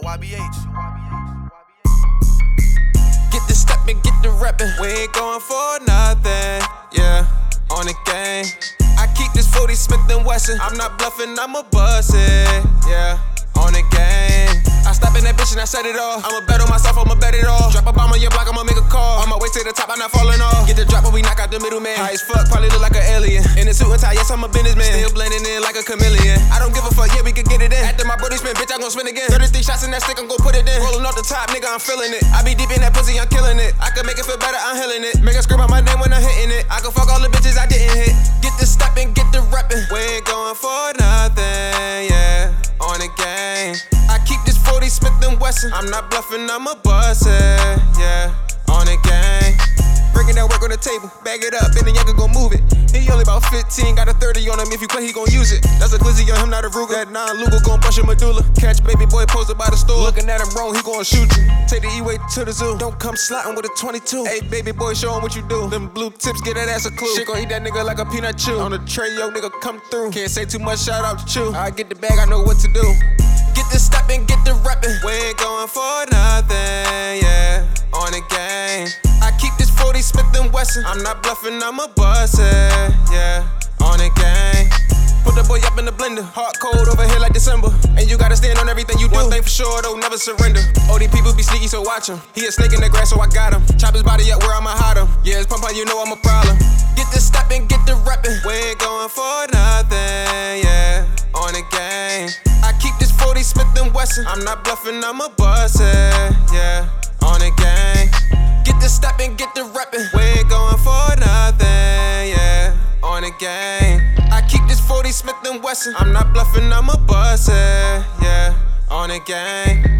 YBH. Get the steppin', get the reppin'. We ain't going for nothing. Yeah, on the game. I keep this 40 Smith and Wesson. I'm not bluffing, I'ma bust it. Yeah, on the game. I step in that bitch and I set it off. I'ma bet on myself, I'ma bet it all. Drop a bomb on your block, I'ma make a call. On my way to the top, I'm not falling off. Get the drop, but we knock out the middleman. High as fuck, probably look like an alien. In a suit and tie, yes, I'm a businessman. Still blending in like a chameleon. I don't give a fuck, yeah, we can get it in. After my booty spin, bitch, I'm gon' spin again. 33 shots in that stick, I'm gon' put it in. Rolling off the top, nigga, I'm feeling it. I be deep in that pussy, I'm killing it. I can make it feel better, I'm healing it. Make her scream out my name when I'm hitting it. I'm not bluffing, I'ma bust it, yeah. On the game. Bringing that work on the table, bag it up, and then can go move it. He only about 15, got a 30 on him. If you play, he gon' use it. That's a glizzy on him, not a Ruger. That non Luger gon' bust your medulla. Catch baby boy posted by the store. Looking at him wrong, he gon' shoot you. Take the E-way to the zoo. Don't come slotting with a 22. Hey, baby boy, show him what you do. Them blue tips, get that ass a clue. Shit gon' eat that nigga like a peanut chew. On the tray, yo, nigga, come through. Can't say too much, shout out to you. I get the bag, I know what to do. Get the steppin', get the reppin'. We ain't going for nothing, yeah. On the game. I keep this 40 Smith and Wesson. I'm not bluffing, I'ma bust it, yeah. On the game. Put the boy up in the blender. Hard cold over here like December. And you gotta stand on everything you do. One thing for sure, though, never surrender. All these people be sneaky, so watch him. He a snake in the grass, so I got him. Chop his body up where I'ma hide him. Yeah, it's pump you know I'm a problem. Get the steppin', Wesson. I'm not bluffing, I'ma bust it, yeah. On the game. Get the steppin', get the reppin'. We ain't going for nothing, yeah. On the game. I keep this 40 Smith and Wesson. I'm not bluffing, I'ma bust it, yeah. On the game.